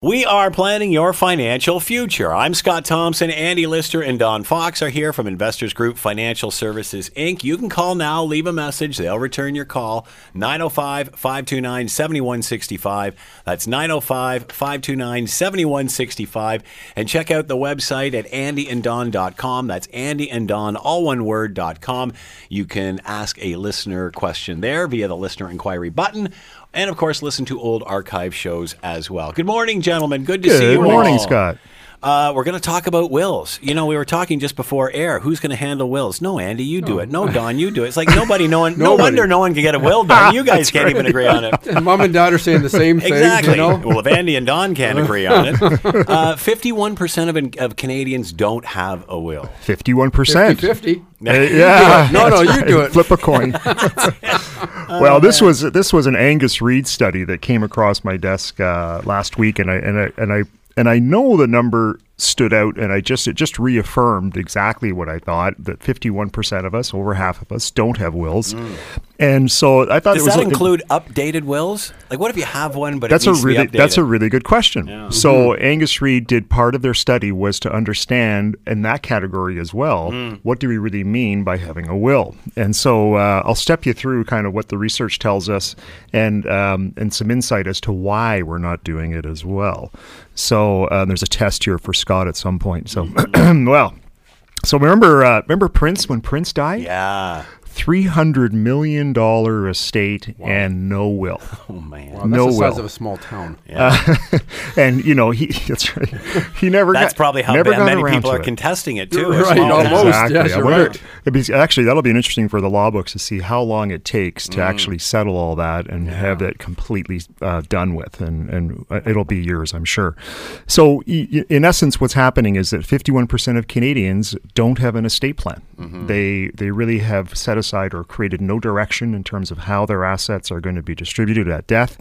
We are planning your financial future. I'm Scott Thompson. Andy Lister and Don Fox are here from Investors Group Financial Services, Inc. You can call now, leave a message. They'll return your call. 905 529 7165. That's 905 529 7165. And check out the website at andyanddon.com. That's andyanddon, all one word.com. You can ask a listener question there via the listener inquiry button and of course listen to old archive shows as well. Good morning, gentlemen. Good to Good see you. Good morning, all. Scott. Uh, we're going to talk about wills. You know, we were talking just before air. Who's going to handle wills? No, Andy, you do it. No, Don, you do it. It's like nobody, no one, no wonder no one can get a will done. You guys can't even agree on it. And mom and dad are saying the same thing. Exactly. You know? Well, if Andy and Don can't agree on it, uh, fifty-one percent of of Canadians don't have a will. Fifty-one percent. 50. Yeah. No, no, you do it. Flip a coin. well, this was this was an Angus Reid study that came across my desk uh, last week, and I and I and I and I know the number stood out, and I just it just reaffirmed exactly what I thought that fifty-one percent of us, over half of us, don't have wills, and so I thought Does it was that a- include updated wills? Like, what if you have one, but that's it a really to be that's a really good question. So Angus Reid did part of their study was to understand in that category as well. What do we really mean by having a will? And so uh, I'll step you through kind of what the research tells us and um, and some insight as to why we're not doing it as well. So uh, there's a test here for Scott at some point. So well. So remember, uh, remember Prince when Prince died? yeah. Three hundred million dollar estate and no will. Oh man. Wow, that's No the size will. of a small town. and you know he that's right. He never. That's got, probably how never ba- got many around people are it. contesting it too. Right, a small town. almost. Exactly. yes, I you're wonder- right. it'd be- actually, that'll be interesting for the law books to see how long it takes Mm. to actually settle all that and have it completely uh, done with, and and uh, it'll be years, I'm sure. So, y- y- in essence, what's happening is that 51% of Canadians don't have an estate plan. Mm-hmm. They they really have set aside or created no direction in terms of how their assets are going to be distributed at death,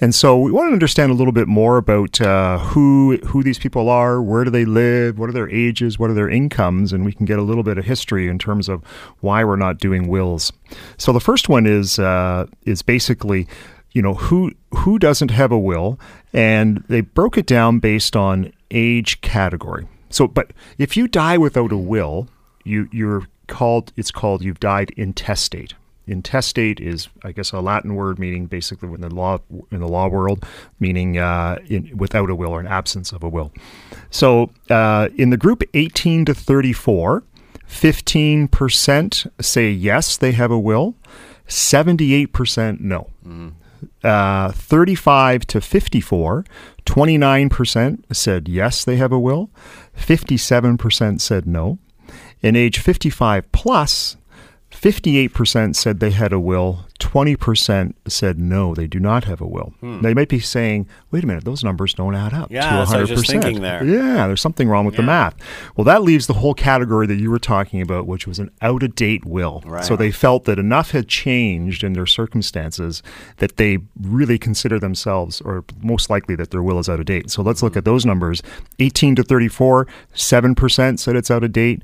and so we want to understand a little bit more about uh, who who these people are, where do they live, what are their ages, what are their incomes, and we can get a little bit of history in terms of why we're not doing wills. So the first one is uh, is basically, you know, who who doesn't have a will, and they broke it down based on age category. So, but if you die without a will, you you're called it's called you've died intestate. Intestate is, I guess, a Latin word meaning basically in the law in the law world, meaning uh, in, without a will or an absence of a will. So, uh, in the group 18 to 34, 15% say yes, they have a will. 78% no. Uh, 35 to 54, 29% said yes, they have a will. 57% said no. In age 55 plus, 58% said they had a will. 20% said no, they do not have a will. Hmm. They might be saying, wait a minute, those numbers don't add up Yeah, to 100%. that's what I was just thinking there. Yeah, there's something wrong with the math. Well, that leaves the whole category that you were talking about, which was an out of date will. Right. So they felt that enough had changed in their circumstances that they really consider themselves, or most likely that their will is out of date. So let's look hmm. at those numbers 18 to 34, 7% said it's out of date.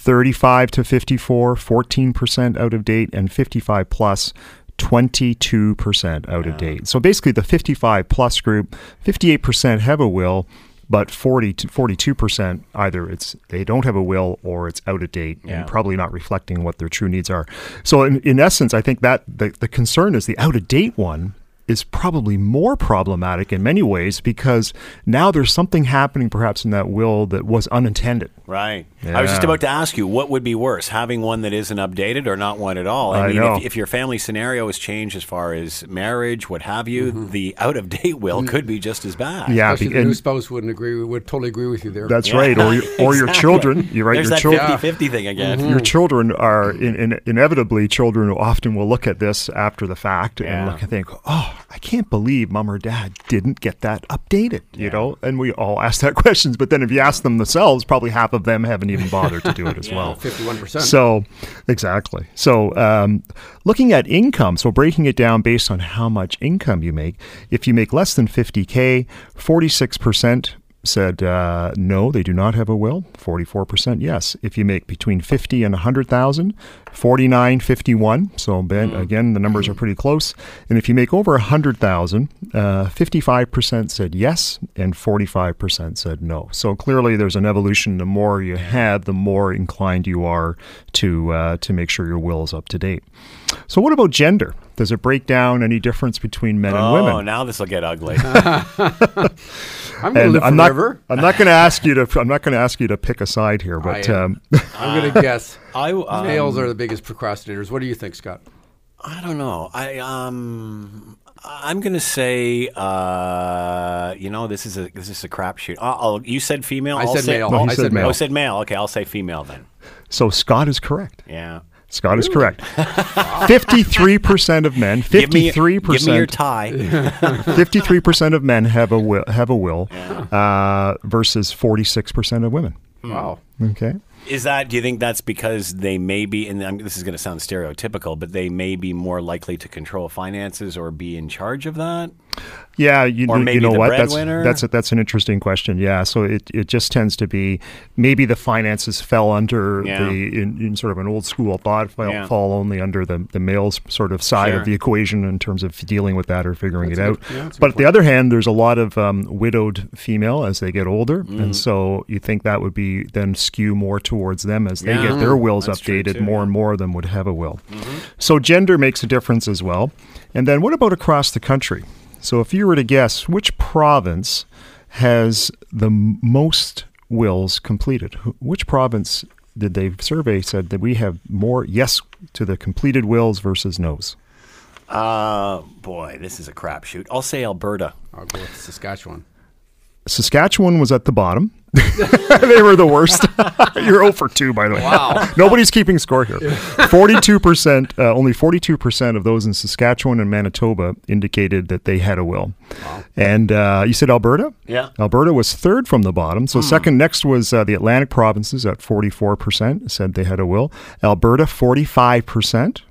35 to 54, 14% out of date, and 55 plus, 22% out of date. So basically, the 55 plus group, 58% have a will, but 40 to 42% either it's they don't have a will or it's out of date Yeah. and probably not reflecting what their true needs are. So in, in essence, I think that the, the concern is the out of date one is probably more problematic in many ways because now there's something happening perhaps in that will that was unintended. Right. I was just about to ask you, what would be worse, having one that isn't updated or not one at all? I mean, know. If, if your family scenario has changed as far as marriage, what have you, the out of date will could be just as bad. Mm-hmm. Yeah, Especially be- the new and spouse wouldn't agree. Would totally agree with you there. that's Yeah. right. Or your, or your children. You're right. There's your that children. 50 50 thing again. Your children are in, in, inevitably children often will look at this after the fact Yeah. and look and think, "Oh, I can't believe mom or dad didn't get that updated." You know, and we all ask that questions. But then if you ask them themselves, probably half of them haven't even bothered to do it as well. Fifty-one percent. So, exactly. So, um, looking at income, so breaking it down based on how much income you make. If you make less than 50K, 46% said uh, no, they do not have a will. 44% yes. If you make between 50 and 100,000, 49, 51. So ben, again, the numbers are pretty close. And if you make over 100,000, uh, 55% said yes and 45% said no. So clearly there's an evolution. The more you have, the more inclined you are to uh, to make sure your will is up to date. So what about gender? Does it break down any difference between men and women? Oh, now this will get ugly. I'm going to live I'm not. forever. I'm not going to ask you to. I'm not going to ask you to pick a side here, but I am. um, I'm going to guess. I um, Males are the biggest procrastinators. What do you think, Scott? I don't know. I um, I'm gonna say, uh, you know, this is a this is a crapshoot. I'll, I'll, you said female. I I'll said say, male. No, I said said male. Oh, said male. Okay, I'll say female then. so Scott is correct. Yeah. Scott is correct. Fifty-three percent of men. Give me, Fifty-three give me your percent. tie. Fifty-three percent of men have a will. Have a will, uh, versus forty-six percent of women. Wow. Okay. Is that? Do you think that's because they may be? And I'm, this is going to sound stereotypical, but they may be more likely to control finances or be in charge of that. Yeah, you, Or you know the what? That's that's a, that's an interesting question. Yeah, so it, it just tends to be maybe the finances fell under Yeah. the in, in sort of an old school thought fall, Yeah. fall only under the the male's sort of side Sure. of the equation in terms of dealing with that or figuring That's it out. good- yeah, but at the other hand, there's a lot of um, widowed female as they get older, Mm. and so you think that would be then skew more towards them as they get their wills That's updated. too, more and more of them would have a will. So gender makes a difference as well. And then what about across the country? So if you were to guess which province has the m- most wills completed, which province did they survey said that we have more yes to the completed wills versus no's? Uh, boy, this is a crapshoot. I'll say Alberta. I'll go with Saskatchewan. Saskatchewan was at the bottom. they were the worst. You're 0 for 2, by the way. Wow. Nobody's keeping score here. 42%, uh, only 42% of those in Saskatchewan and Manitoba indicated that they had a will. And uh, you said Alberta? Yeah. Alberta was third from the bottom. Hmm. So second next was uh, the Atlantic provinces at 44% said they had a will. Alberta 45%.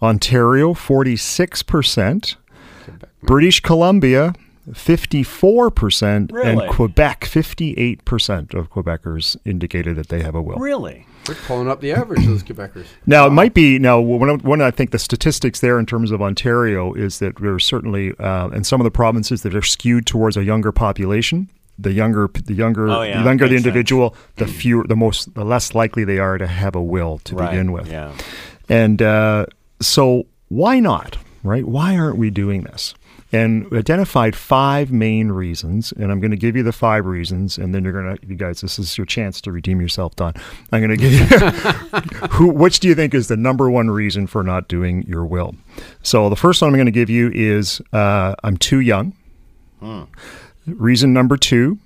Ontario 46%. British Columbia 54% Really? and Quebec 58% of Quebecers indicated that they have a will. Really? We're pulling up the average of those Quebecers. Now, it might be now one of, one I think the statistics there in terms of Ontario is that there's certainly uh, in some of the provinces that are skewed towards a younger population. The younger, the younger, Oh, yeah. the younger the Makes sense. individual, the fewer, the most, the less likely they are to have a will to Right. begin with. Yeah. And uh, so, why not? Right? Why aren't we doing this? And identified five main reasons, and I'm going to give you the five reasons, and then you're going to, you guys, this is your chance to redeem yourself, Don. I'm going to give you who, which do you think is the number one reason for not doing your will? So the first one I'm going to give you is uh, I'm too young. Reason number two,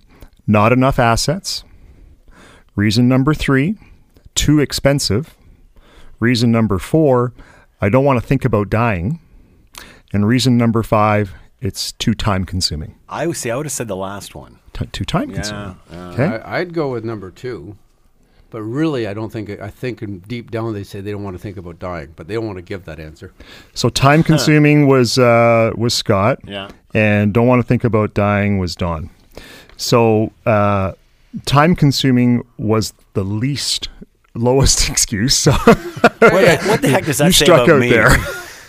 not enough assets. Reason number three, too expensive. Reason number four, I don't want to think about dying. And reason number five, it's too time consuming. I would say I would have said the last one. T- too time consuming. yeah. Okay. I, I'd go with number two, but really, I don't think. I think deep down they say they don't want to think about dying, but they don't want to give that answer. So time consuming was uh, was Scott, Yeah. and don't want to think about dying was Don. So uh, time consuming was the least lowest excuse. So What, the, what the heck does that you say struck about out me? there.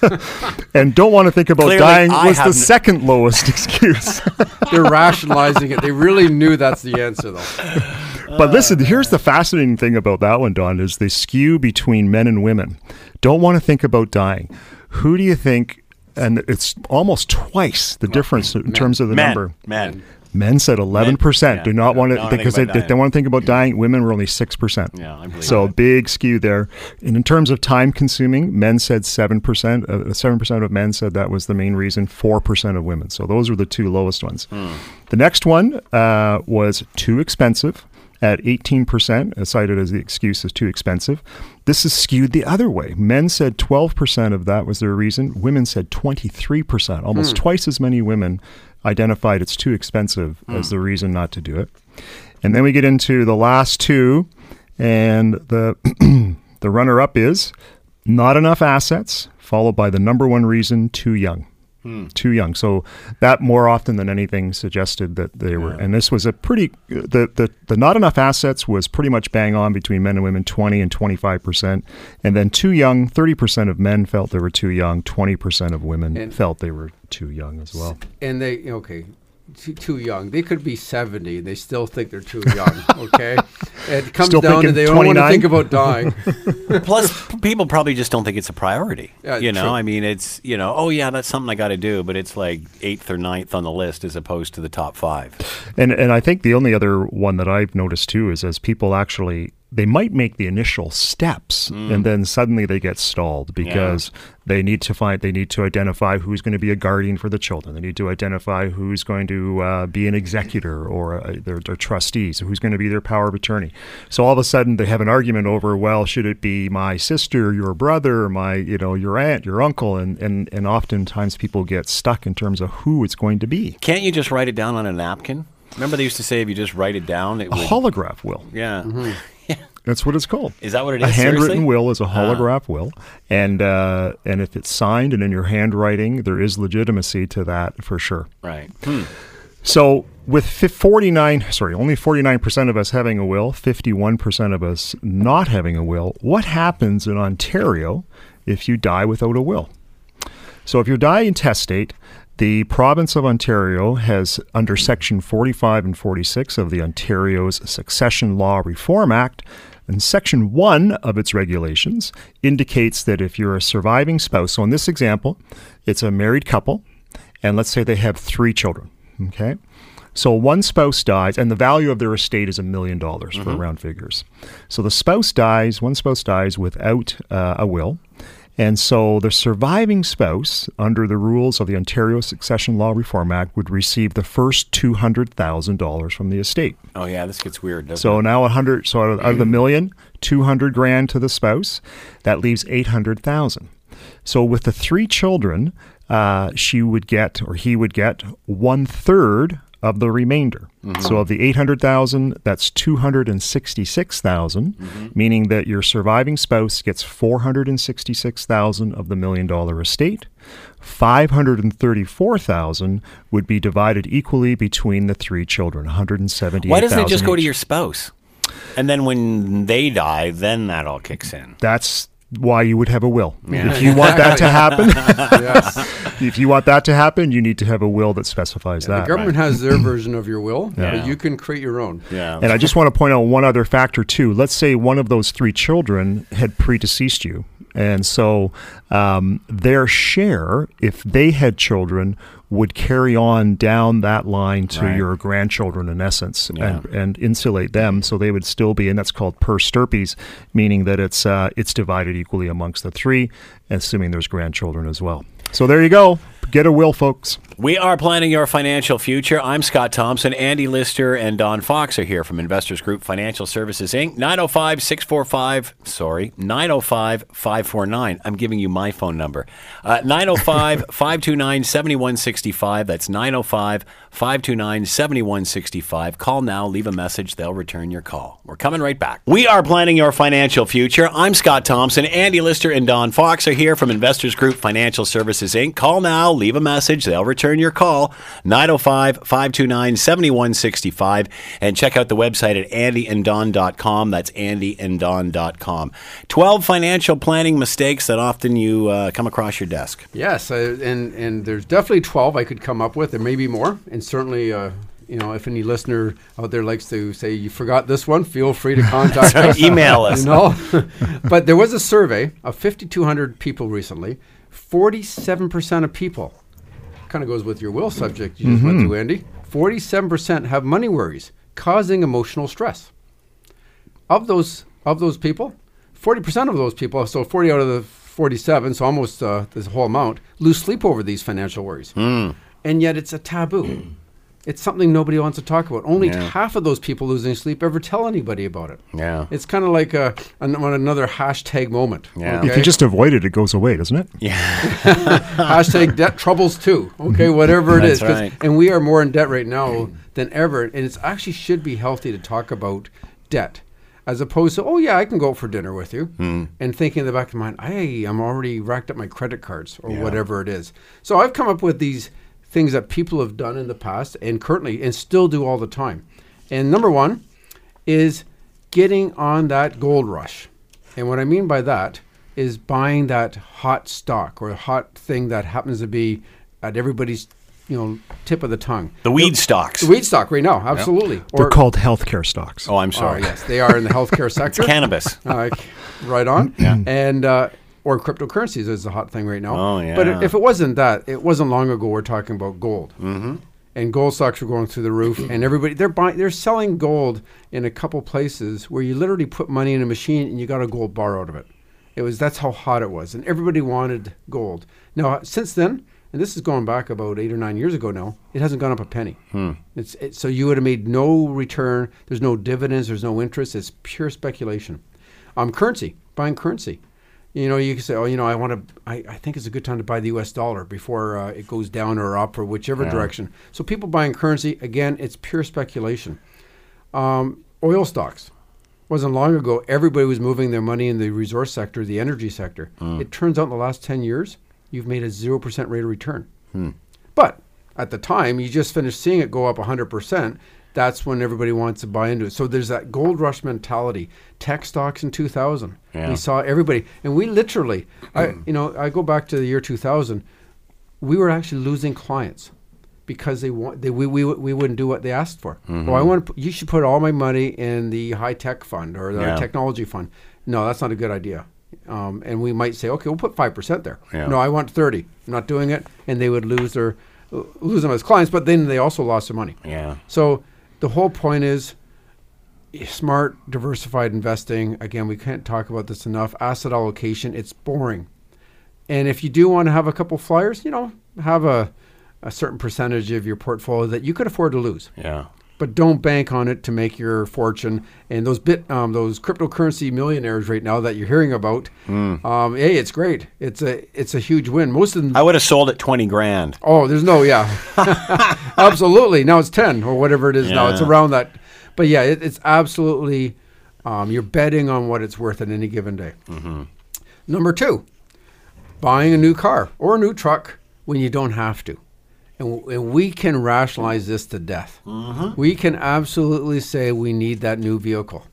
and don't want to think about Clearly, dying I was the n- second lowest excuse. They're rationalizing it. They really knew that's the answer, though. But listen, here's the fascinating thing about that one, Don, is they skew between men and women. Don't want to think about dying. Who do you think? And it's almost twice the difference in terms of the Men. number. Men. Men said 11% yeah. do not want to because they, they, want to think about dying. Women were only 6%. Yeah, I believe So that. big skew there. And in terms of time consuming, men said 7%. Uh, 7% of men said that was the main reason, 4% of women. So those were the two lowest ones. Hmm. The next one uh, was too expensive at 18%, uh, cited as the excuse is too expensive. This is skewed the other way. Men said 12% of that was their reason. Women said 23%. Almost twice as many women identified it's too expensive as hmm. the reason not to do it. And then we get into the last two, and the the runner up is not enough assets, followed by the number one reason too young. Hmm. Too young. So that more often than anything suggested that they were. And this was a pretty the, the the not enough assets was pretty much bang on between men and women, twenty and twenty five percent. And then too young, thirty percent of men felt they were too young. Twenty percent of women And- felt they were too young as well. And they okay, too, too young. They could be seventy. They still think they're too young. Okay, it comes Still down to thinking they don't want to think about dying. Plus, people probably just don't think it's a priority. Yeah, you know, true. I mean, it's you know, oh yeah, that's something I got to do, but it's like eighth or ninth on the list as opposed to the top five. And and I think the only other one that I've noticed too is as people actually they might make the initial steps and then suddenly they get stalled because they need to find they need to identify who's going to be a guardian for the children. They need to identify who's going to uh, be an executor or uh their, their trustees, who's going to be their power of attorney. So all of a sudden they have an argument over well, should it be my sister, your brother, my you know your aunt, your uncle, and and and oftentimes people get stuck in terms of who it's going to be. Can't you just write it down on a napkin? Remember they used to say if you just write it down, it A would. holograph will. yeah. That's what it's called. Is that what it is? a handwritten Seriously? will is a holograph will, and uh, and if it's signed and in your handwriting, there is legitimacy to that for sure. Right. Hmm. So with 49, sorry, only 49% of us having a will, 51% of us not having a will, what happens in Ontario if you die without a will? So if you die intestate, the province of Ontario has, under Section 45 and 46 of the Ontario's Succession Law Reform Act, and Section 1 of its regulations indicates that if you're a surviving spouse, so in this example, it's a married couple, and let's say they have three children, okay? So one spouse dies, and the value of their estate is a million dollars for round figures. So the spouse dies, one spouse dies without uh, a will. And so the surviving spouse, under the rules of the Ontario Succession Law Reform Act, would receive the first two hundred thousand dollars from the estate. Oh yeah, this gets weird. Doesn't So it? now a hundred. So out of, out of the million, two hundred grand to the spouse. That leaves eight hundred thousand. So with the three children, uh, she would get or he would get one third of the remainder. Mm-hmm. So of the eight hundred thousand, that's two hundred and sixty-six mm-hmm. meaning that your surviving spouse gets four hundred and sixty-six thousand of the estate. Hundred and thirty-four thousand would be divided equally between the three children. One hundred and seventy-eight. Why doesn't it just go to your spouse? And then when they die, then that all kicks in. That's why you would have a will. If you want that to happen, yes. if you want that to happen, you need to have a will that specifies The that. government has their version of your will, Yeah. but you can create your own. Yeah. And I just want to point out one other factor too. Let's say one of those three children had predeceased you, and so um, their share, if they had children, would carry on down that line to Right. your grandchildren in essence, Yeah. and, and insulate them, so they would still be, and that's called per stirpes, meaning that it's uh, it's divided equally amongst the three, assuming there's grandchildren as well. So there you go. Get a will, folks. We are planning your financial future. I'm Scott Thompson. Andy Lister and Don Fox are here from Investors Group Financial Services Inc. 905 645, sorry, 905 549. I'm giving you my phone number. Uh, 905 529 7165. That's 905 529 7165. Call now, leave a message. They'll return your call. We're coming right back. We are planning your financial future. I'm Scott Thompson. Andy Lister and Don Fox are here from Investors Group Financial Services Inc. Call now, leave a message. They'll return your call. 905 529 7165. And check out the website at andyanddon.com. That's andyanddon.com. 12 financial planning mistakes that often you uh, come across your desk. Yes, uh, and and there's definitely 12 I could come up with. There may be more, and certainly, uh, you know, if any listener out there likes to say you forgot this one, feel free to contact us. Email us. You know, but there was a survey of 5,200 people recently. 47% of people, kind of goes with your will subject you just went through, Andy. 47% have money worries causing emotional stress. Of those of those people, 40% of those people, so 40 out of the 47, so almost uh, this whole amount, lose sleep over these financial worries. And yet it's a taboo. It's something nobody wants to talk about. Only Yeah. half of those people losing sleep ever tell anybody about it. Yeah. It's kind of like a, an, another hashtag moment. Yeah. If you just avoid it, it goes away, doesn't it? Yeah. hashtag debt troubles too. Okay, whatever it That's is. 'cause- right. And we are more in debt right now than ever. And it actually should be healthy to talk about debt. as opposed to, oh yeah, I can go out for dinner with you, Hmm. and thinking in the back of my mind, hey, I'm already racked up my credit cards or Yeah. whatever it is. So I've come up with these things that people have done in the past and currently and still do all the time. And number one is getting on that gold rush. And what I mean by that is buying that hot stock or hot thing that happens to be at everybody's, you know, tip of the tongue. The weed stocks. The weed stock right now, absolutely. They're called healthcare stocks. oh, I'm Oh, sorry. yes, they are in the healthcare sector. Cannabis. Uh, right on. Yeah. And uh, or cryptocurrencies is a hot thing right now. Oh, yeah. But if it wasn't that, it wasn't long ago. We're talking about gold. Mm-hmm. And gold stocks were going through the roof, and everybody they're buying, they're selling gold in a couple places where you literally put money in a machine and you got a gold bar out of it. It was that's how hot it was, and everybody wanted gold. Now since then, and this is going back about eight or nine years ago now, it hasn't gone up a penny. Hmm. It's it, so you would have made no return. There's no dividends. There's no interest. It's pure speculation. Um, currency, buying currency. You know, you can say, oh, you know, I want to. I, I think it's a good time to buy the U.S. dollar before uh, it goes down or up or whichever direction. So people buying currency again, it's pure speculation. Um, oil stocks wasn't long ago. Everybody was moving their money in the resource sector, the energy sector. It turns out in the last ten years, you've made a zero percent rate of return. But at the time, you just finished seeing it go up 100%. That's when everybody wants to buy into it. So there's that gold rush mentality. Tech stocks in 2000. Yeah. We saw everybody. And we literally, I, you know, I go back to the year 2000. We were actually losing clients because they want they, we, we, we wouldn't do what they asked for. Mm-hmm. Oh, I want to, you should put all my money in the high tech fund or the Yeah. technology fund. No, that's not a good idea. Um, and we might say, okay, we'll put five percent there. Yeah. No, I want thirty. I'm not doing it, and they would lose their lose them as clients, but then they also lost their money. Yeah. So the whole point is eh, smart, diversified investing. Again, we can't talk about this enough. Asset allocation, it's boring. And if you do want to have a couple flyers, you know, have a, a certain percentage of your portfolio that you could afford to lose. Yeah. But don't bank on it to make your fortune. And those bit, um, those cryptocurrency millionaires right now that you're hearing about, um, hey, it's great. It's a, it's a huge win. Most of them, I would have sold at 20 grand. Oh, there's no, yeah, absolutely. Now it's ten or whatever it is now. It's around that, but yeah, it, it's absolutely. Um, you're betting on what it's worth at any given day. Mm-hmm. Number two, buying a new car or a new truck when you don't have to, and, and we can rationalize this to death. Mm-hmm. We can absolutely say we need that new vehicle.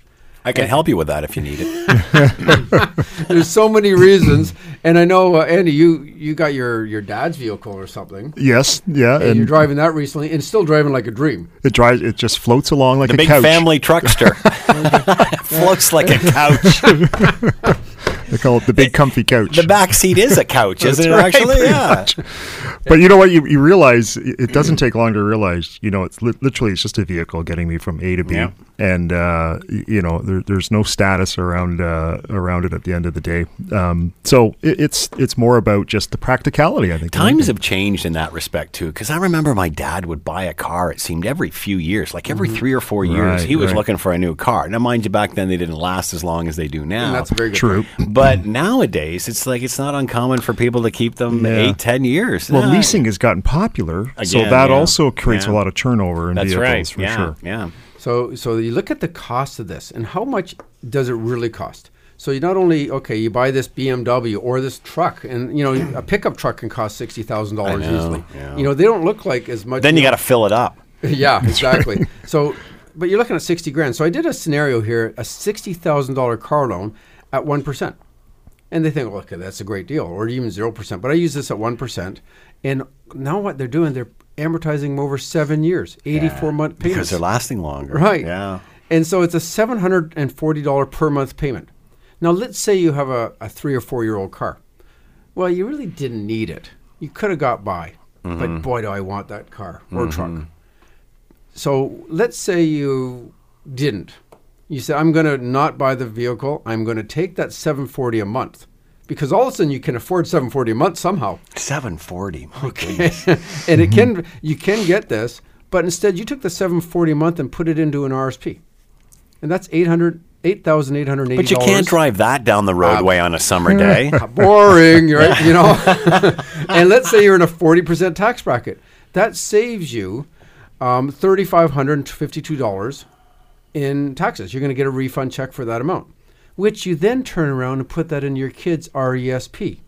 I can help you with that if you need it. There's so many reasons, and I know uh, Andy, you you got your your dad's vehicle or something. Yes, yeah, And, you're driving that recently, and still driving like a dream. it drives. It just floats along like The a big couch. family truckster. Floats like a couch. They call it the big comfy couch. The back seat is a couch, isn't it? right, Actually, yeah. much. But you know what? You, you realize it it doesn't take long to realize. You know, it's li- literally it's just a vehicle getting me from A to B, Yeah. and uh, you know, there, there's no status around uh, around it at the end of the day. Um, so it, it's it's more about just the practicality. I think Times have changed in that respect too, because I remember my dad would buy a car. It seemed every few years, like every three or four years, Right, he was right. looking for a new car. Now, mind you, back then they didn't last as long as they do now. And that's a very good true. But mm. nowadays, it's like it's not uncommon for people to keep them Yeah. eight, ten years. Well, Yeah. leasing has gotten popular, so that yeah. also creates Yeah. a lot of turnover in That's vehicles right. for yeah, sure. yeah. So, so you look at the cost of this and how much does it really cost? So you not only okay, you buy this BMW or this truck, and you know a pickup truck can cost sixty thousand dollars I easily. yeah. You know they don't look like as much. Then you got to fill it up. yeah, exactly. so, but you're looking at sixty grand. So I did a scenario here: a sixty thousand dollar car loan at one percent, and they think, well, okay, that's a great deal, or even zero percent. But I use this at one percent, and now what they're doing, they're amortizing them over seven years, eighty-four month payments. because they're lasting longer. Right. Yeah. And so it's a seven hundred and forty dollar per month payment. Now let's say you have a, a three or four year old car. Well, you really didn't need it. You could have got by. But mm-hmm. boy do I want that car or truck. Mm-hmm. So let's say you didn't. You said, I'm gonna not buy the vehicle, I'm gonna take that seven forty a month. Because all of a sudden you can afford seven forty a month somehow. Seven forty. Okay. and it can mm-hmm. you can get this, but instead you took the 740 a month and put it into an RSP. And that's 800 $8,880. But you can't drive that down the ah, roadway on a summer day. Ah, boring, right? You know. and let's say you're in a 40% tax bracket. That saves you um, $3,552 in taxes. You're going to get a refund check for that amount, which you then turn around and put that in your kid's RESP.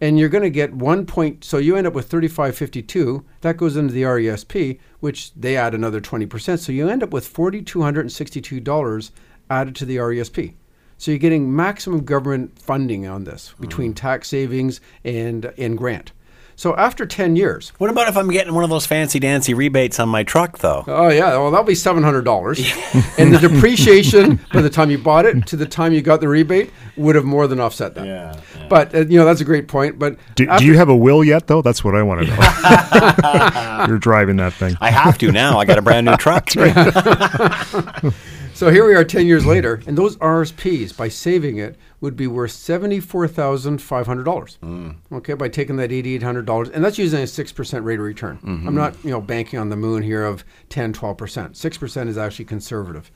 And you're going to get one point, so you end up with 3552. That goes into the RESP, which they add another 20%. So you end up with $4,262 added to the RESP. So you're getting maximum government funding on this between mm. tax savings and, and grant. So after 10 years, What about if I'm getting one of those fancy dancy rebates on my truck, though? Oh yeah, well that'll be seven hundred dollars, and the depreciation by the time you bought it to the time you got the rebate would have more than offset that. Yeah, But uh, you know that's a great point. But Do, do you have a will yet, though? That's what I want to know. You're driving that thing. I have to now. I got a brand new truck. so here we are ten years later, and those RSPs by saving it would be worth seventy four thousand five hundred dollars. Hmm. Okay, by taking that eighty eight hundred dollars, and that's using a six percent rate of return. Mm-hmm. I'm not you know banking on the moon here of 10 12 percent. Six percent is actually conservative,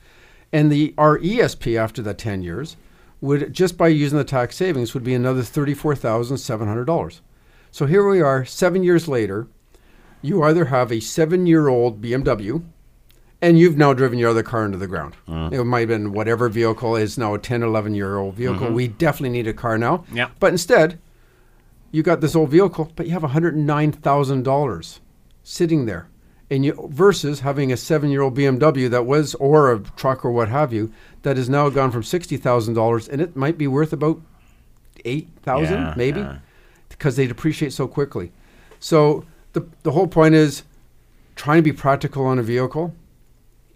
and the RESP after that ten years would just by using the tax savings would be another thirty four thousand seven hundred dollars. So here we are, seven years later. You either have a seven year old BMW and you've now driven your other car into the ground. Uh. It might have been whatever vehicle is now a 10, 11 year old vehicle. Mm-hmm. We definitely need a car now. Yeah. But instead, you got this old vehicle, but you have $109,000 sitting there. And you versus having a seven year old BMW that was, or a truck or what have you, that has now gone from $60,000 and it might be worth about 8000 Yeah, maybe yeah. because they depreciate so quickly. So the, the whole point is trying to be practical on a vehicle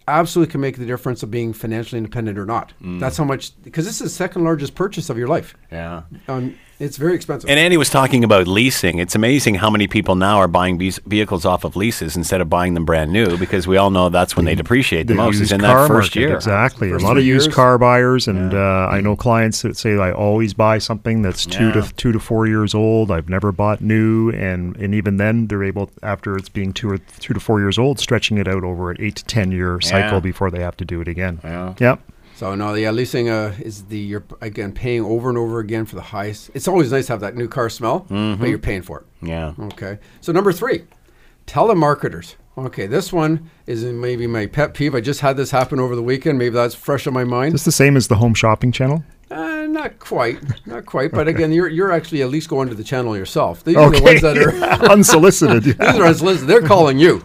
absolutely can make the difference of being financially independent or not. Mm. That's how much because this is the second largest purchase of your life. Yeah. Um, it's very expensive. And Andy was talking about leasing. It's amazing how many people now are buying ves- vehicles off of leases instead of buying them brand new because we all know that's when they depreciate the, most is in that first market, year. Exactly. First a lot of used years. car buyers, and uh, I know clients that say I always buy something that's two Yeah. to two to four years old. I've never bought new, and and even then they're able after it's being two or two to four years old, stretching it out over an eight to ten year cycle Yeah. before they have to do it again. Yeah. Yep. So no, yeah, leasing uh, is the you're again paying over and over again for the highest. It's always nice to have that new car smell, Mm-hmm. but you're paying for it. Yeah. Okay. So number three, telemarketers. Okay, this one is maybe my pet peeve. I just had this happen over the weekend. Maybe that's fresh on my mind. Is this the same as the home shopping channel? Uh, not quite, not quite. But again, you're you're actually at least going to the channel yourself. These are the ones that are unsolicited. these are unsolicited. They're calling you,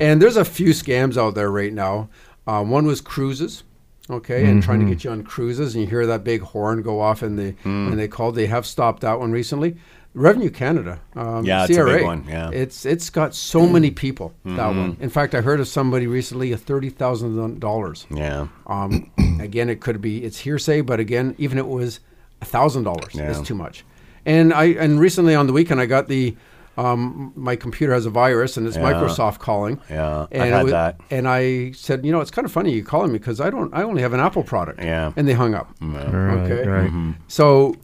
and there's a few scams out there right now. Uh, one was cruises, okay, and trying to get you on cruises, and you hear that big horn go off, and they and they called. They have stopped that one recently. Revenue Canada, um, Yeah, it's a CRA, big one, yeah. it's it's got so many people. That one. In fact, I heard of somebody recently a thirty thousand dollars. Yeah. Um, again, it could be it's hearsay, but again, even if it was thousand dollars is too much. And I and recently on the weekend I got the um, my computer has a virus and it's Yeah. Microsoft calling. Yeah, I've and it had wa- that. And I said, you know, it's kind of funny you calling me because I don't I only have an Apple product. Yeah. And they hung up. Right, Okay. right. So.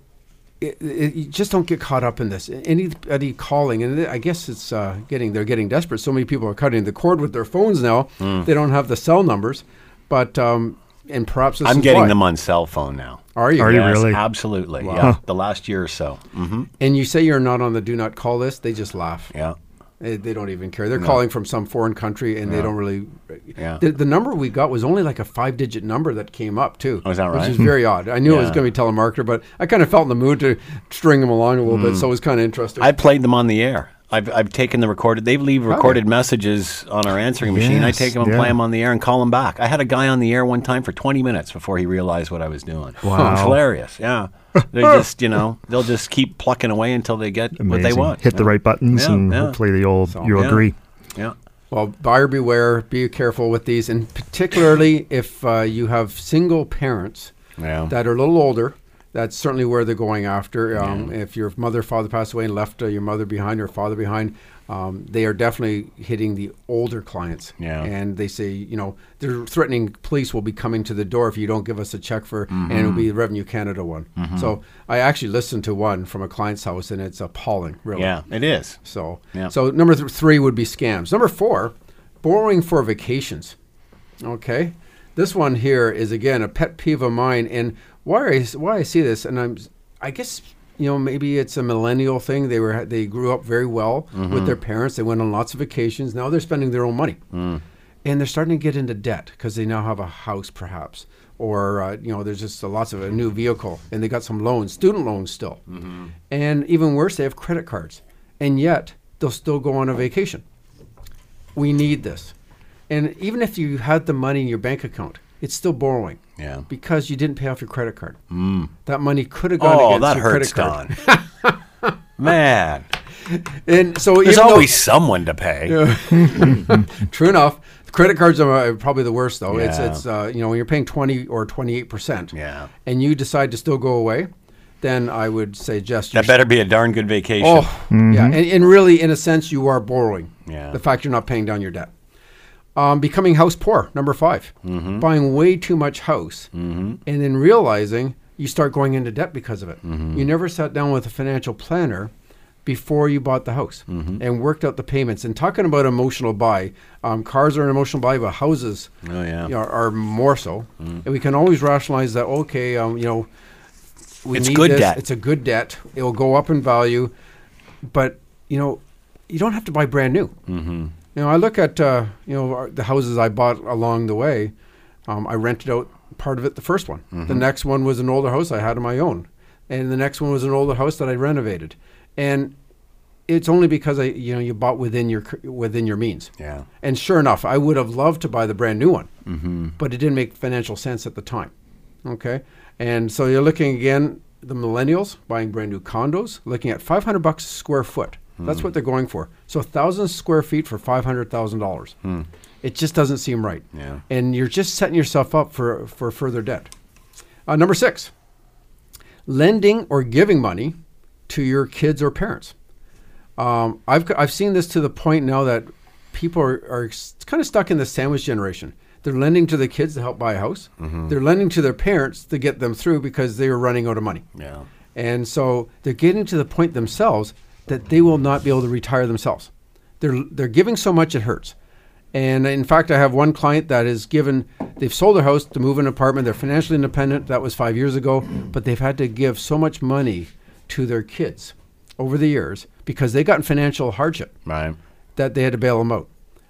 It, it, you just don't get caught up in this. Anybody calling, and I guess it's uh, getting they're getting desperate. So many people are cutting the cord with their phones now. Hmm. They don't have the cell numbers, but um, and perhaps this I'm is getting why. them on cell phone now. Are you? Are you Yes, really? Absolutely. Wow. Yeah. The last year or so. hmm And you say you're not on the do not call list, they just laugh. Yeah. They, they don't even care. They're calling from some foreign country and they don't really. Yeah. The, the number we got was only like a five digit number that came up, too. Oh, is that Which is very odd. I knew it was going to be telemarketer, but I kind of felt in the mood to string them along a little bit, so it was kind of interesting. I played them on the air. I've, I've taken the recorded. They leave recorded messages on our answering machine. I take them and yeah. play them on the air and call them back. I had a guy on the air one time for 20 minutes before he realized what I was doing. Wow. It's hilarious. Yeah. They're just, you know, they'll just keep plucking away until they get what they Amazing. want. Hit the right buttons Yeah, and yeah. hopefully the old So, you yeah. agree. Yeah. Well, buyer beware. Be careful with these, and particularly if uh, you have single parents Yeah. that are a little older. That's certainly where they're going after. Um, If your mother, father passed away and left uh, your mother behind or father behind, um, they are definitely hitting the older clients. Yeah. And they say, you know, they're threatening police will be coming to the door if you don't give us a check for, and Mm-hmm. it'll be the Revenue Canada one. So I actually listened to one from a client's house, and it's appalling, really. yeah, it is. So, Yeah. so number th- three would be scams. Number four, borrowing for vacations. Okay, this one here is again a pet peeve of mine, and why I why I see this, and I'm, I guess you know maybe it's a millennial thing. They were they grew up very well with mm-hmm. their parents. They went on lots of vacations. Now they're spending their own money. Mm. and they're starting to get into debt because they now have a house, perhaps, or uh, you know, there's just a lots of a new vehicle, and they got some loans, student loans still, mm-hmm. and even worse, they have credit cards, and yet they'll still go on a vacation. We need this, and even if you had the money in your bank account, it's still borrowing. Yeah. Because you didn't pay off your credit card. Mm. That money could have gone Oh, against that your hurts, credit card. Don. Man, And so there's even though- always someone to pay. True enough. Credit cards are probably the worst, though. It's Yeah. it's uh, you know when you're paying twenty or twenty eight percent, Yeah. and you decide to still go away, then I would say suggest That better be a darn good vacation. Oh, yeah, and, and really, in a sense, you are borrowing. Yeah. The fact you're not paying down your debt. Um, becoming house poor, number 5 Mm-hmm. Buying way too much house, and then realizing you start going into debt because of it. Mm-hmm. You never sat down with a financial planner before you bought the house Mm-hmm. and worked out the payments. And talking about emotional buy, um, cars are an emotional buy, but houses Oh, yeah. Mm. you know, are more so. And we can always rationalize that. Okay, um, you know, we It's need good this. debt. It's a good debt. It will go up in value, but you know, you don't have to buy brand new. Mm-hmm. You know, I look at uh, you know our, the houses I bought along the way. Um, I rented out part of it, the first one. Mm-hmm. The next one was an older house I had on my own, and the next one was an older house that I renovated. And it's only because I, you know, you bought within your within your means. Yeah. And sure enough, I would have loved to buy the brand new one, mm-hmm. but it didn't make financial sense at the time. Okay, and so you're looking again, the millennials buying brand new condos, looking at 500 bucks a square foot. That's what they're going for. So a thousand square feet for five hundred thousand dollars. It just doesn't seem right. Yeah. And you're just setting yourself up for for further debt. Uh, number six, lending or giving money to your kids or parents. Um, I've I've seen this to the point now that people are, are kind of stuck in the sandwich generation. They're lending to the kids to help buy a house. They're lending to their parents to get them through because they are running out of money. Yeah. And so they're getting to the point themselves that they will not be able to retire themselves. They're they're giving so much it hurts. And in fact, I have one client that is given they've sold their house to move an apartment. They're financially independent. That was 5 years ago, but they've had to give so much money to their kids over the years because they got in financial hardship Right. that they had to bail them out.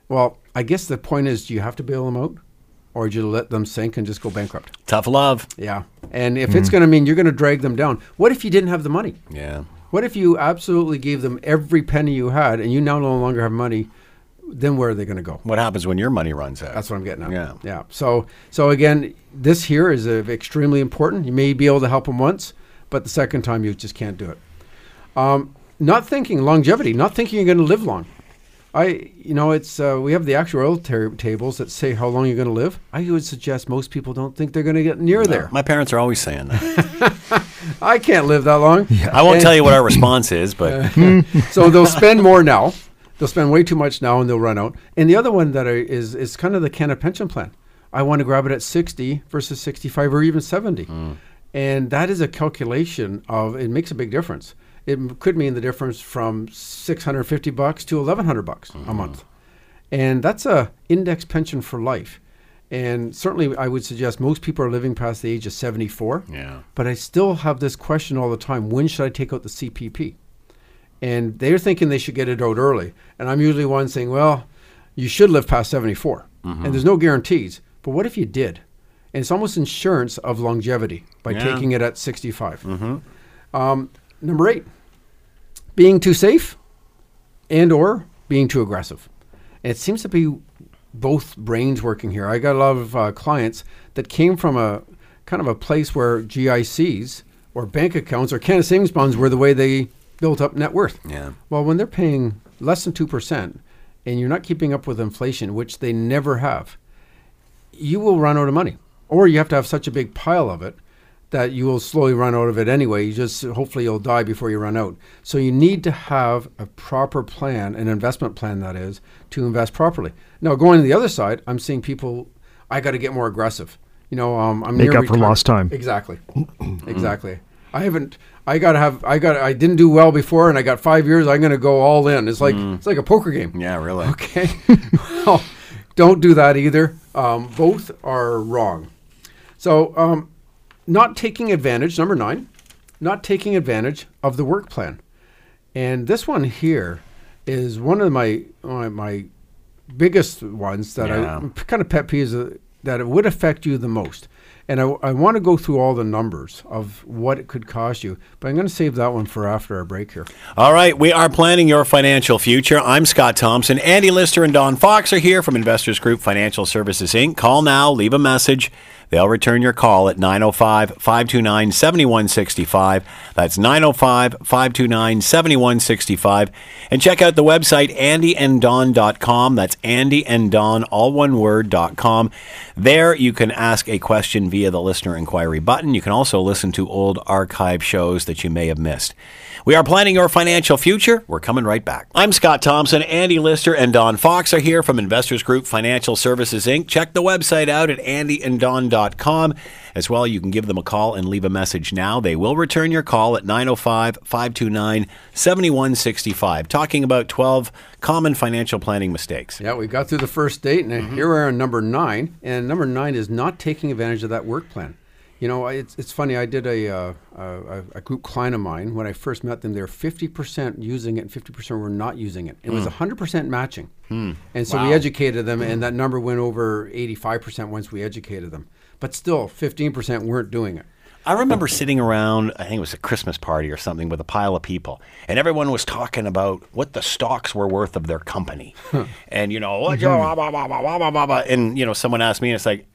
Well, I guess the point is do you have to bail them out or do you let them sink and just go bankrupt? Tough love. Yeah. And if mm-hmm. it's going to mean you're going to drag them down, what if you didn't have the money? Yeah. What if you absolutely gave them every penny you had and you now no longer have money? Then where are they going to go? What happens when your money runs out? That's what I'm getting at. Yeah. Yeah. So so again, this here is uh, extremely important. You may be able to help them once, but the second time you just can't do it. Um, not thinking longevity. Not thinking you're going to live long. I, you know, it's uh, we have the actuarial ta- tables that say how long you're going to live. I would suggest most people don't think they're going to get near there. My parents are always saying that. I can't live that long. I won't And- tell you what our response is, but so they'll spend more now. They'll spend way too much now, and they'll run out. And the other one that I, is is kind of the Canada pension plan. I want to grab it at sixty versus sixty-five or even seventy, and that is a calculation of. It makes a big difference. It could mean the difference from six hundred fifty bucks to eleven hundred bucks a mm-hmm. month, and that's a index pension for life. And certainly, I would suggest most people are living past the age of seventy-four. yeah. But I still have this question all the time when should I take out the CPP? And they're thinking they should get it out early. And I'm usually one saying, well, you should live past 74. Mm-hmm. And there's no guarantees. But what if you did? And it's almost insurance of longevity by Yeah. taking it at 65. Mm-hmm. Um, number eight, being too safe and or being too aggressive. And it seems to be both brains working here. I got a lot of uh, clients that came from a kind of a place where GICs or bank accounts or Canada Savings Bonds were the way they built up net worth. Yeah. Well, when they're paying less than 2% and you're not keeping up with inflation, which they never have, you will run out of money. Or you have to have such a big pile of it that you will slowly run out of it anyway. You just hopefully you'll die before you run out. So you need to have a proper plan, an investment plan that is, to invest properly. Now going to the other side, I'm seeing people I got to get more aggressive. You know, um, I'm Make near up for lost time. Exactly, exactly. I haven't. I gotta have. I got. I didn't do well before, and I got five years. I'm gonna go all in. It's like it's like a poker game. Yeah, really. Okay. well, don't do that either. Um, both are wrong. So, um, not taking advantage, number nine, not taking advantage of the work plan. And this one here is one of my, my, my biggest ones that Yeah. I kind of pet peeves uh, that it would affect you the most. And I, I want to go through all the numbers of what it could cost you, but I'm going to save that one for after our break here. All right, we are planning your financial future. I'm Scott Thompson. Andy Lister and Don Fox are here from Investors Group Financial Services Inc. Call now, leave a message. They'll return your call at 905 529 7165. That's 905 529 7165. And check out the website andyanddon.com. That's Andy and Don, all one word, dot com. There you can ask a question via the listener inquiry button. You can also listen to old archive shows that you may have missed. We are planning your financial future. We're coming right back. I'm Scott Thompson. Andy Lister and Don Fox are here from Investors Group Financial Services Inc. Check the website out at andyanddon.com. As well, you can give them a call and leave a message now. They will return your call at 905 529 7165, talking about 12 common financial planning mistakes. Yeah, we got through the first date, and mm-hmm. here we are on number nine. And number nine is not taking advantage of that work plan. You know, it's, it's funny. I did a, uh, a a group client of mine when I first met them. They were fifty percent using it, and fifty percent were not using it. It was hmm. hundred percent matching, hmm. and so we educated them, and hmm. that number went over eighty-five percent once we educated them. But still, fifteen percent weren't doing it. I remember sitting around, I think it was a Christmas party or something, with a pile of people, and everyone was talking about what the stocks were worth of their company. and, you know, blah, blah, blah, blah. and, you know, someone asked me, and it's like,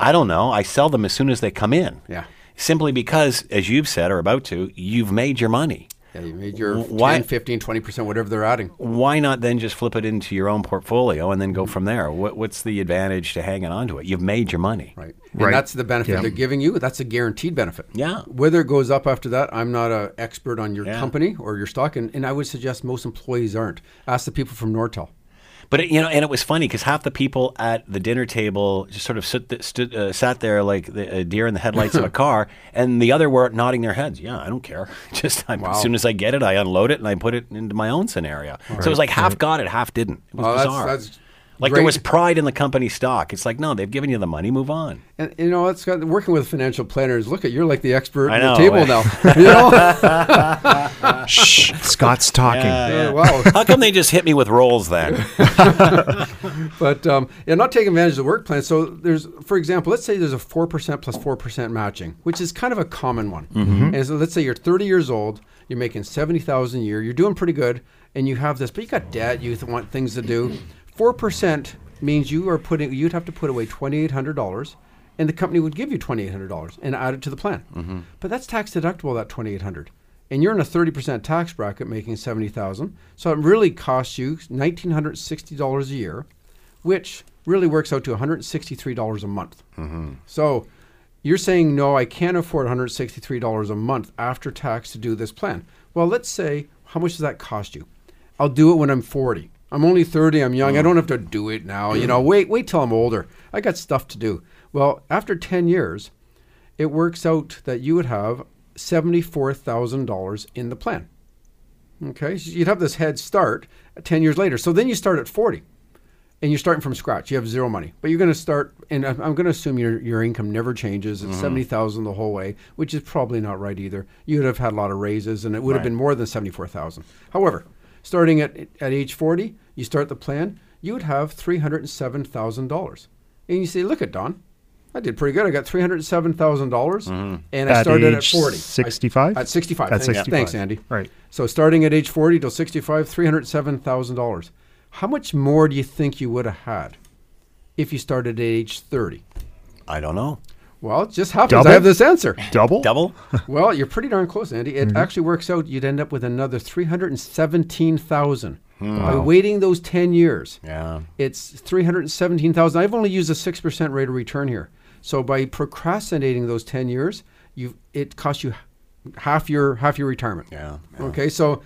I don't know. I sell them as soon as they come in. Yeah. Simply because, as you've said or about to, you've made your money. Yeah, you made your Why- 10, 15, 20 percent, whatever they're adding. Why not then just flip it into your own portfolio and then go mm-hmm. from there? What, what's the advantage to hanging on to it? You've made your money. Right. And Right. that's the benefit Yeah. they're giving you. That's a guaranteed benefit. Yeah. Whether it goes up after that, I'm not an expert on your Yeah. company or your stock, and, and I would suggest most employees aren't. Ask the people from Nortel. But it, you know, and it was funny because half the people at the dinner table just sort of sit stood, uh, sat there like the uh, deer in the headlights of a car, and the other were nodding their heads. Yeah, I don't care. Just Wow. as soon as I get it, I unload it and I put it into my own scenario. So it was like half got it, half didn't. It was that's- bizarre. that's like there was pride in the company stock. It's like no, they've given you the money. Move on. And you know, it's got working with financial planners. Look at you're like the expert at the table now. you know, Shh, Scott's talking. Uh, wow. How come they just hit me with rolls then? But um, yeah, not taking advantage of the work plan. So there's, for example, let's say there's a four percent plus four percent matching, which is kind of a common one. And so let's say you're 30 years old, you're making 70,000 a year, you're doing pretty good, and you have this, but you got debt, you want things to do. Four percent means you are putting, you'd have to put away $2,800, and the company would give you $2,800 and add it to the plan. Mm-hmm. But that's tax deductible that 2,800. And you're in a 30% tax bracket making 70,000. So it really costs you $1,960 a year which really works out to $163 a month. Mm-hmm. So you're saying, no, I can't afford $163 a month after tax to do this plan. Well, let's say, how much does that cost you? I'll do it when I'm 40. I'm only 30, I'm young, I oh. don't have to do it now. You know, wait, wait till I'm older. I got stuff to do. Well, after 10 years, it works out that you would have $74,000 in the plan. Okay, so you'd have this head start 10 years later. So then you start at 40 and you're starting from scratch. You have zero money, but you're going to start, and I'm going to assume your, your income never changes. It's mm-hmm. 70,000 the whole way, which is probably not right either. You would have had a lot of raises and it would have been more than 74,000. However, starting at, at age 40, you start the plan, you would have $307,000. And you say, look at Don. I did pretty good. I got three hundred seven thousand dollars, and I At started at age forty. 65? At sixty-five. At thanks, 65. thanks, Andy. Right. So starting at age 40 till 65, $307,000. How much more do you think you would have had if you started at age 30? I don't know. Well, it just happens. Double? I have this answer. Double? Double? well, you're pretty darn close, Andy. It mm-hmm. actually works out. You'd end up with another 317000 hmm. By waiting those 10 years, Yeah. it's 317000 I've only used a 6% rate of return here. So by procrastinating those 10 years, you it costs you half your half your retirement. Yeah. yeah. Okay, so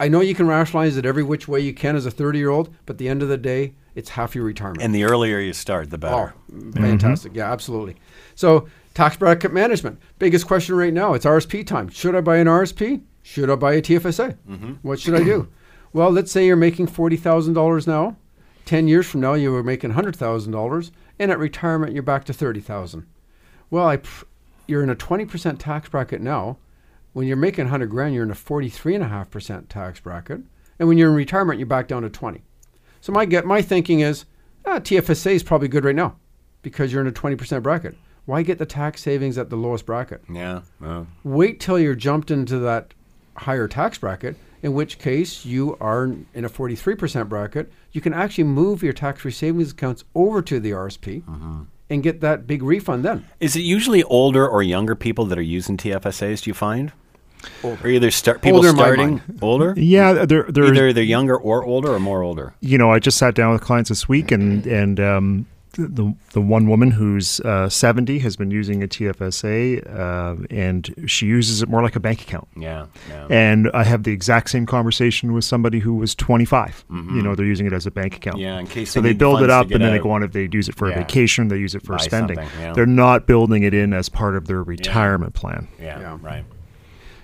I know you can rationalize it every which way you can as a 30 year old, but at the end of the day, it's half your retirement. And the earlier you start, the better. Oh, fantastic. Yeah, absolutely. So, tax bracket management. Biggest question right now it's RSP time. Should I buy an RSP? Should I buy a TFSA? Mm-hmm. What should I do? well, let's say you're making $40,000 now. 10 years from now, you were making $100,000, and at retirement, you're back to 30000 Well, I pr- you're in a 20% tax bracket now. When you're making 100 grand, you're in a 43.5% tax bracket. And when you're in retirement, you're back down to 20. So my get my thinking is, ah, TFSA is probably good right now because you're in a 20% bracket. Why get the tax savings at the lowest bracket? Yeah. well, Wait till you're jumped into that higher tax bracket, in which case you are in a 43% bracket. You can actually move your tax-free savings accounts over to the RSP and get that big refund then. Is it usually older or younger people that are using TFSAs? Do you find? Or either start people Older starting older? Yeah, there, there's Either they're younger or older or more older. you know, I just sat down with clients this week, and and um, the the one woman who's uh, seventy has been using a TFSA, uh, and she uses it more like a bank account. Yeah. yeah. And I have the exact same conversation with somebody who was 25. You know, they're using it as a bank account. Mm-hmm. Yeah, in case So they they build it up, and then they go on if they use it for Yeah. a vacation, they use it for Buy spending. yeah. They're not building it in as part of their retirement plan. yeah, Yeah. Right.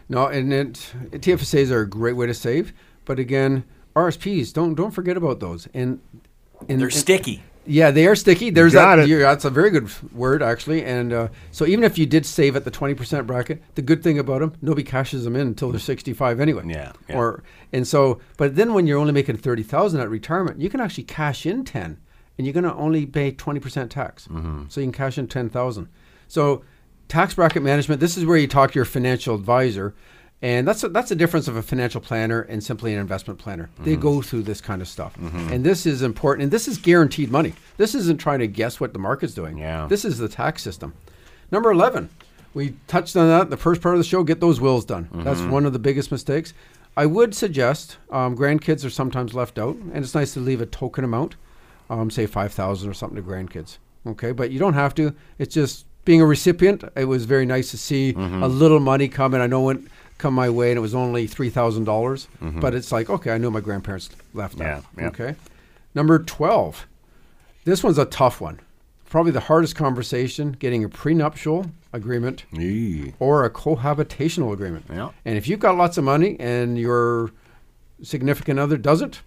No, and it, TFSAs are a great way to save, but again, RSPs don't don't forget about those. And, and They're and- sticky. Yeah, they are sticky. There's got that. it. That's a very good word, actually. And uh, so, even if you did save at the twenty percent bracket, the good thing about them, nobody cashes them in until they're sixty-five anyway. Yeah, yeah. Or and so, but then when you're only making thirty thousand at retirement, you can actually cash in ten, and you're going to only pay twenty percent tax. Mm-hmm. So you can cash in ten thousand. So, tax bracket management. This is where you talk to your financial advisor. And that's a, that's the difference of a financial planner and simply an investment planner. They Mm-hmm. go through this kind of stuff, and this is important. And this is guaranteed money. This isn't trying to guess what the market's doing. Yeah. This is the tax system. Number eleven, we touched on that in the first part of the show. Get those wills done. That's Mm-hmm. one of the biggest mistakes. I would suggest um, grandkids are sometimes left out, and it's nice to leave a token amount, um, say five thousand or something to grandkids. Okay, but you don't have to. It's just being a recipient. It was very nice to see Mm-hmm. a little money come And I know it come my way, and it was only three thousand dollars. But it's like okay, I know my grandparents left Mm-hmm. Yeah, yeah. Okay, number twelve. This one's a tough one. Probably the hardest conversation: getting a prenuptial agreement or a cohabitational agreement. Yeah. And if you've got lots of money and your significant other doesn't,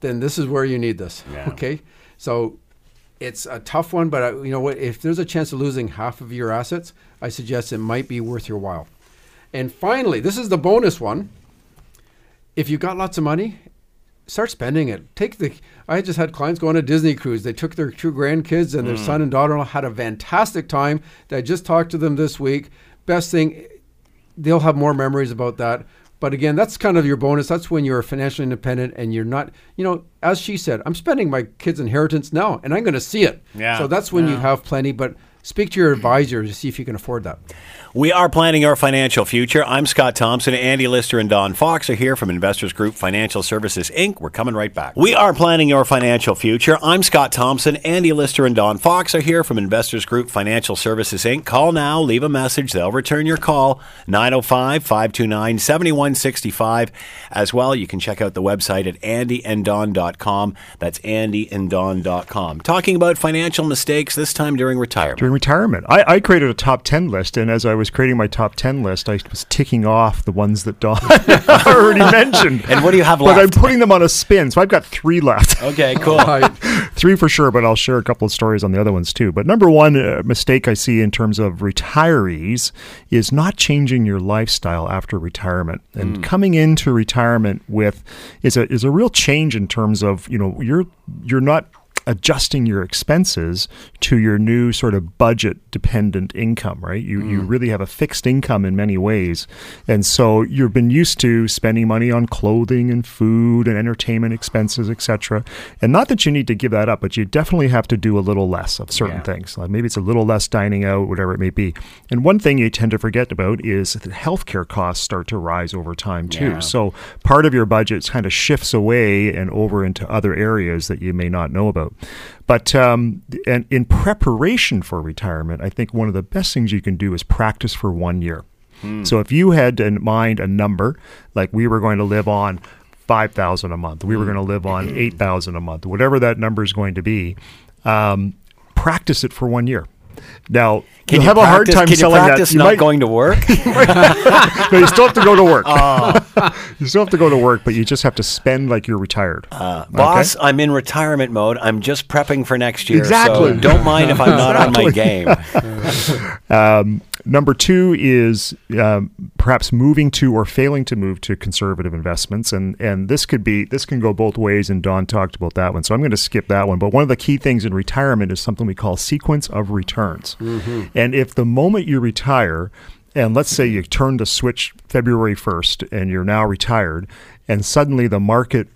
then this is where you need this. Yeah. Okay. So it's a tough one, but uh, you know what? If there's a chance of losing half of your assets, I suggest it might be worth your while. And finally, this is the bonus one. If you've got lots of money, start spending it. Take the. I just had clients go on a Disney cruise. They took their two grandkids and their son and daughter-in-law had a fantastic time. I just talked to them this week. Best thing, they'll have more memories about that. But again, that's kind of your bonus. That's when you're financially independent and you're not, you know, as she said, I'm spending my kids' inheritance now and I'm going to see it. Yeah. So that's when you have plenty. But speak to your advisor to see if you can afford that. We are planning your financial future. I'm Scott Thompson. Andy Lister and Don Fox are here from Investors Group Financial Services, Inc. We're coming right back. We are planning your financial future. I'm Scott Thompson. Andy Lister and Don Fox are here from Investors Group Financial Services, Inc. Call now, leave a message. They'll return your call, 905 529 7165. As well, you can check out the website at andyanddon.com. That's andyanddon.com. Talking about financial mistakes, this time during retirement. During retirement, I, I created a top 10 list, and as I was creating my top 10 list, I was ticking off the ones that Don already mentioned. And what do you have left? But I'm putting them on a spin, so I've got three left. Okay, cool. Right. three for sure, but I'll share a couple of stories on the other ones too. But number one uh, mistake I see in terms of retirees is not changing your lifestyle after retirement and coming into retirement with is a is a real change in terms of you know you're you're not adjusting your expenses to your new sort of budget dependent income, right? You you mm. really have a fixed income in many ways. And so you've been used to spending money on clothing and food and entertainment expenses, etc. And not that you need to give that up, but you definitely have to do a little less of certain Yeah. things. Like maybe it's a little less dining out, whatever it may be. And one thing you tend to forget about is that healthcare costs start to rise over time too. Yeah. So part of your budget kind of shifts away and over into other areas that you may not know about. But um, and in preparation for retirement, I think one of the best things you can do is practice for one year. So if you had in mind a number, like we were going to live on five thousand a month, we were going to live on eight thousand a month, whatever that number is going to be, um, practice it for one year. Now Can you have a hard time can you selling practice that. You not might- going to work? no, you still have to go to work. you still have to go to work, but you just have to spend like you're retired. Uh, boss, I'm in retirement mode. I'm just prepping for next year. Exactly. So don't mind if I'm not on my Exactly. game. Number two is um, perhaps moving to or failing to move to conservative investments, and and this could be this can go both ways. And Don talked about that one, so I'm going to skip that one. But one of the key things in retirement is something we call sequence of returns. Mm-hmm. And if the moment you retire, and let's say you turn the switch February 1st, and you're now retired, and suddenly the market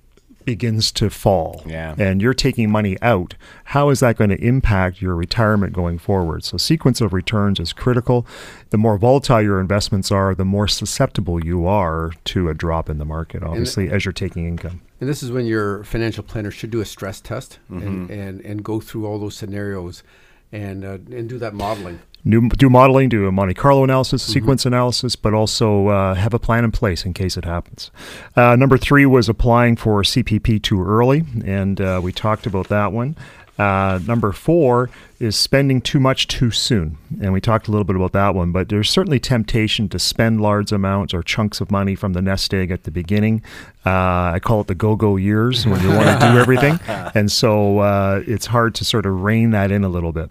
begins to fall Yeah. and you're taking money out, how is that going to impact your retirement going forward? So, sequence of returns is critical. The more volatile your investments are, the more susceptible you are to a drop in the market, obviously, as you're taking income. And this is when your financial planner should do a stress test mm-hmm. and, and, and go through all those scenarios and, uh, and do that modeling. New, do modeling, do a Monte Carlo analysis, sequence analysis, but also uh, have a plan in place in case it happens. Uh, number three was applying for CPP too early, and uh, we talked about that one. Uh, number four is spending too much too soon, and we talked a little bit about that one. But there's certainly temptation to spend large amounts or chunks of money from the nest egg at the beginning. Uh, I call it the go-go years when you want to do everything, and so uh, it's hard to sort of rein that in a little bit.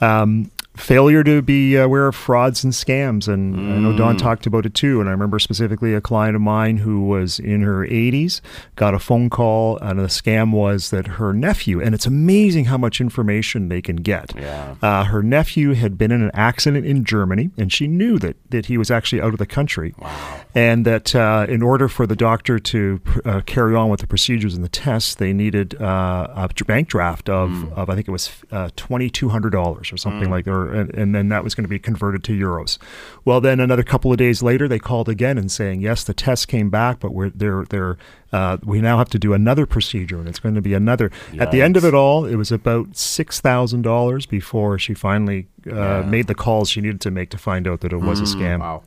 Um, failure to be aware of frauds and scams. And I know Don talked about it too. And I remember specifically a client of mine who was in her 80s, got a phone call, and the scam was that her nephew, and it's amazing how much information they can get. Yeah. Uh, her nephew had been in an accident in Germany, and she knew that, that he was actually out of the country. Wow. And that uh, in order for the doctor to uh, carry on with the procedures and the tests, they needed uh, a bank draft of, of I think it was uh, $2,200 or something like that. And, and then that was going to be converted to euros. Well, then another couple of days later, they called again and saying, yes, the test came back, but we're, they're, they're, uh, we now have to do another procedure, and it's going to be another. At the end of it all, it was about six thousand dollars before she finally uh, made the calls she needed to make to find out that it was a scam. Wow.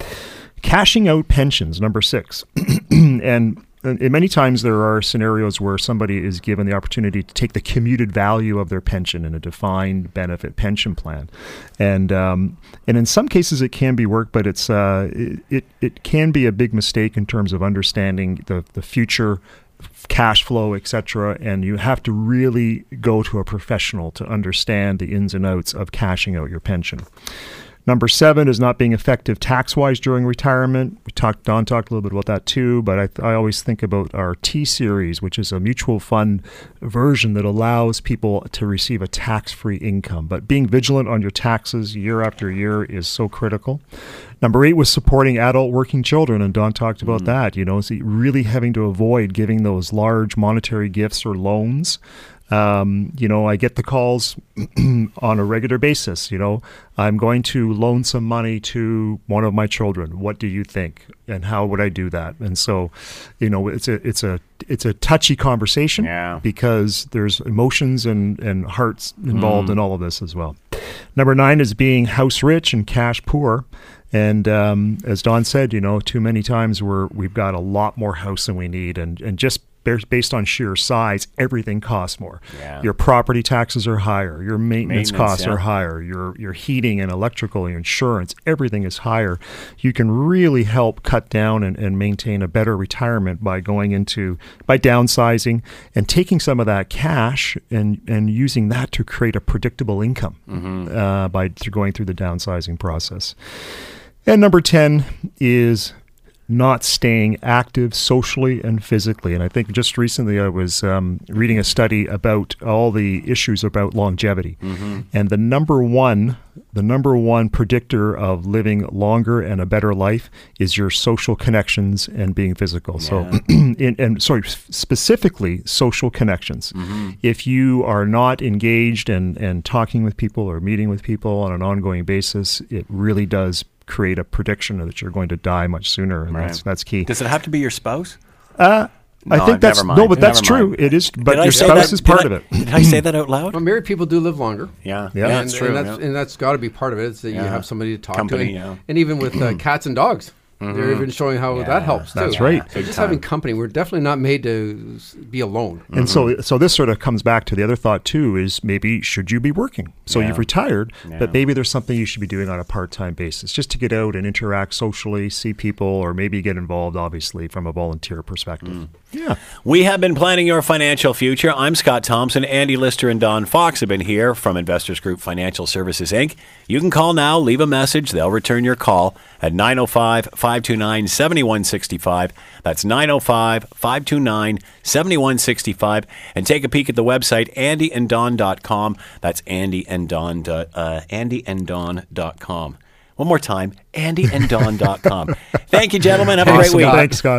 Cashing out pensions, number six, and. And many times there are scenarios where somebody is given the opportunity to take the commuted value of their pension in a defined benefit pension plan, and um, and in some cases it can be worked, but it's uh, it, it it can be a big mistake in terms of understanding the the future cash flow, etc. And you have to really go to a professional to understand the ins and outs of cashing out your pension. Number seven is not being effective tax wise during retirement. We talked, Don talked a little bit about that too, but I, I always think about our T series, which is a mutual fund version that allows people to receive a tax free income. But being vigilant on your taxes year after year is so critical. Number eight was supporting adult working children, and Don talked about mm. that. You know, really having to avoid giving those large monetary gifts or loans. Um, you know, I get the calls on a regular basis. You know, I'm going to loan some money to one of my children. What do you think? And how would I do that? And so, you know, it's a it's a it's a touchy conversation Yeah. because there's emotions and and hearts involved in all of this as well. Number nine is being house rich and cash poor. And um, as Don said, you know, too many times we're we've got a lot more house than we need, and and just based on sheer size, everything costs more. Yeah. Your property taxes are higher. Your maintenance, Maintenance, costs yeah. are higher. Your your heating and electrical, your insurance, everything is higher. You can really help cut down and, and maintain a better retirement by going into by downsizing and taking some of that cash and and using that to create a predictable income uh, by going through the downsizing process. And number 10 is not staying active socially and physically. And I think just recently I was um, reading a study about all the issues about longevity. And the number one, the number one predictor of living longer and a better life is your social connections and being physical. So, in, and sorry, specifically social connections. If you are not engaged and, and talking with people or meeting with people on an ongoing basis, it really does create a prediction that you're going to die much sooner, and that's Right. that's key. Does it have to be your spouse? I No, think that's never mind. no, but that's Never true. mind. It is, but Did your spouse that- is part did of it. Did I say that out loud? Well, married people do live longer. Yeah, Yeah. yeah, and, that's true. and that's, yeah. that's got to be part of it. Is that you have somebody to talk Company, to, and, yeah. and even with uh, cats and dogs, They're even showing how that helps too. That's right. So just time. having company, we're definitely not made to be alone. And so, so this sort of comes back to the other thought too: is maybe should you be working? So Yeah. you've retired, Yeah. but maybe there's something you should be doing on a part-time basis, just to get out and interact socially, see people, or maybe get involved, obviously, from a volunteer perspective. Mm. Yeah, We have been planning your financial future. I'm Scott Thompson. Andy Lister and Don Fox have been here from Investors Group Financial Services, Inc. You can call now, leave a message. They'll return your call at 905 529 7165. That's 905 529 7165. And take a peek at the website, andyanddon.com. That's andyanddon, uh, andyanddon.com. One more time, andyanddon.com. Thank you, gentlemen. Have a great Awesome. week. thanks, Scott.